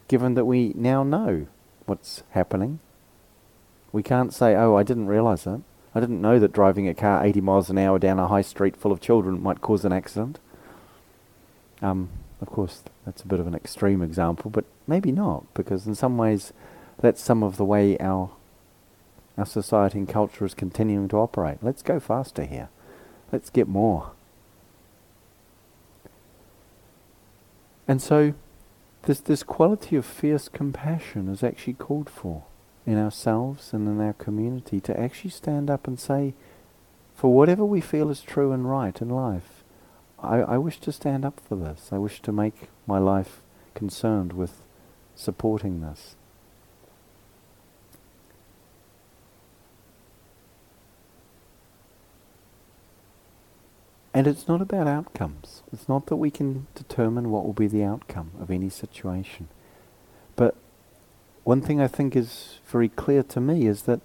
given that we now know what's happening. We can't say, "Oh, I didn't realize that. I didn't know that driving a car 80 miles an hour down a high street full of children might cause an accident." Um, of course, that's a bit of an extreme example, but maybe not, because in some ways, that's some of the way our our society and culture is continuing to operate. Let's go faster here. Let's get more. And so, this, this quality of fierce compassion is actually called for in ourselves and in our community to actually stand up and say, for whatever we feel is true and right in life, I, I wish to stand up for this. I wish to make my life concerned with supporting this. And it's not about outcomes. It's not that we can determine what will be the outcome of any situation. But one thing I think is very clear to me is that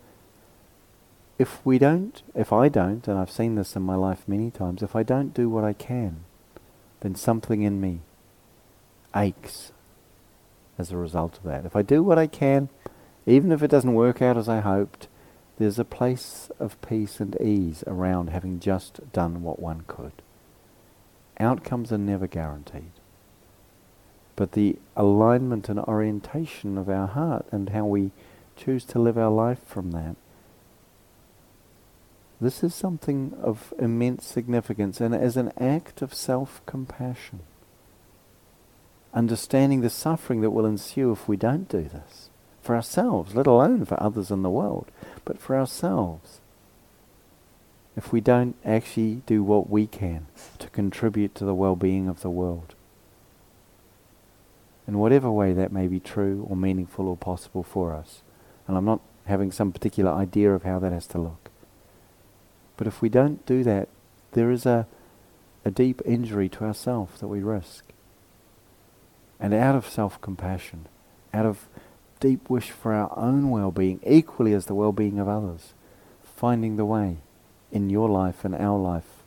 if we don't, if I don't, and I've seen this in my life many times, if I don't do what I can, then something in me aches as a result of that. If I do what I can, even if it doesn't work out as I hoped, there's a place of peace and ease around having just done what one could. Outcomes are never guaranteed. But the alignment and orientation of our heart and how we choose to live our life from that, this is something of immense significance and as an act of self-compassion. Understanding the suffering that will ensue if we don't do this for ourselves, let alone for others in the world, but for ourselves. If we don't actually do what we can to contribute to the well-being of the world. In whatever way that may be true or meaningful or possible for us. And I'm not having some particular idea of how that has to look. But if we don't do that, there is a, a deep injury to ourselves that we risk. And out of self-compassion, out of deep wish for our own well-being equally as the well-being of others. Finding the way in your life and our life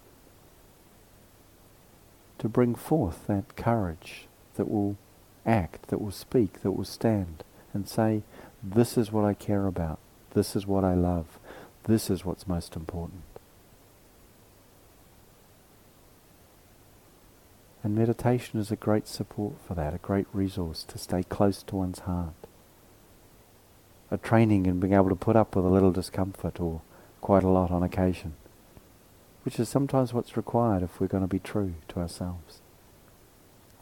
to bring forth that courage that will act, that will speak, that will stand and say, this is what I care about, this is what I love, this is what's most important. And meditation is a great support for that, a great resource to stay close to one's heart a training in being able to put up with a little discomfort or quite a lot on occasion, which is sometimes what's required if we're going to be true to ourselves.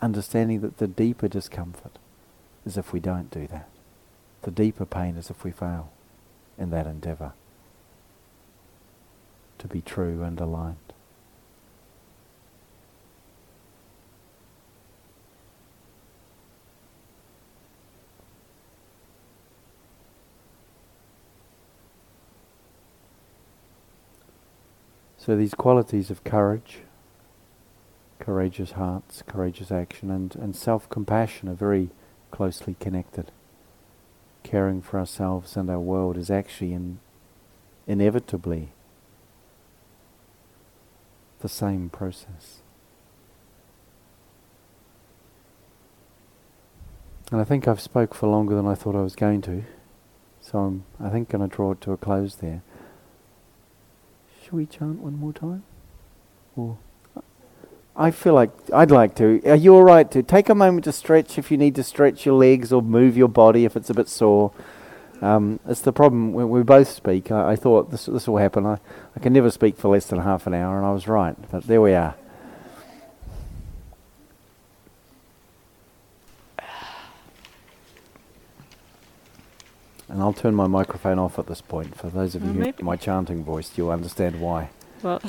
Understanding that the deeper discomfort is if we don't do that. The deeper pain is if we fail in that endeavour to be true and aligned. So these qualities of courage, courageous hearts, courageous action, and, and self-compassion are very closely connected. Caring for ourselves and our world is actually in, inevitably the same process. And I think I've spoke for longer than I thought I was going to, so I'm, I think, going to draw it to a close there. Should we chant one more time? Or I feel like I'd like to. Are you all right to take a moment to stretch if you need to stretch your legs or move your body if it's a bit sore? Um, it's the problem when we both speak. I, I thought this this will happen. I, I can never speak for less than half an hour, and I was right. But there we are. And I'll turn my microphone off at this point. For those of Well, you who my chanting voice, you'll understand why. Well,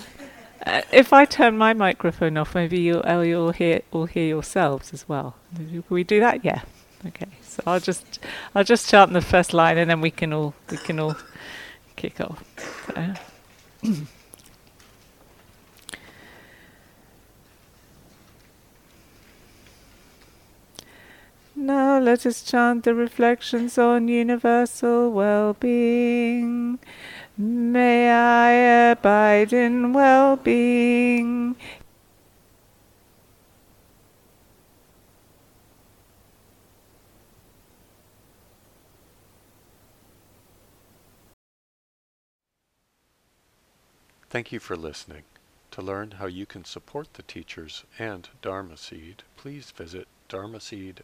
uh, if I turn my microphone off, maybe you'll uh, you'll hear will hear yourselves as well. Can we do that? Yeah. Okay. So I'll just I'll just chant the first line, and then we can all we can all kick off. So. Now let us chant the reflections on universal well-being. May I abide in well-being. Thank you for listening. To learn how you can support the teachers and Dharma Seed, please visit dharmaseed.org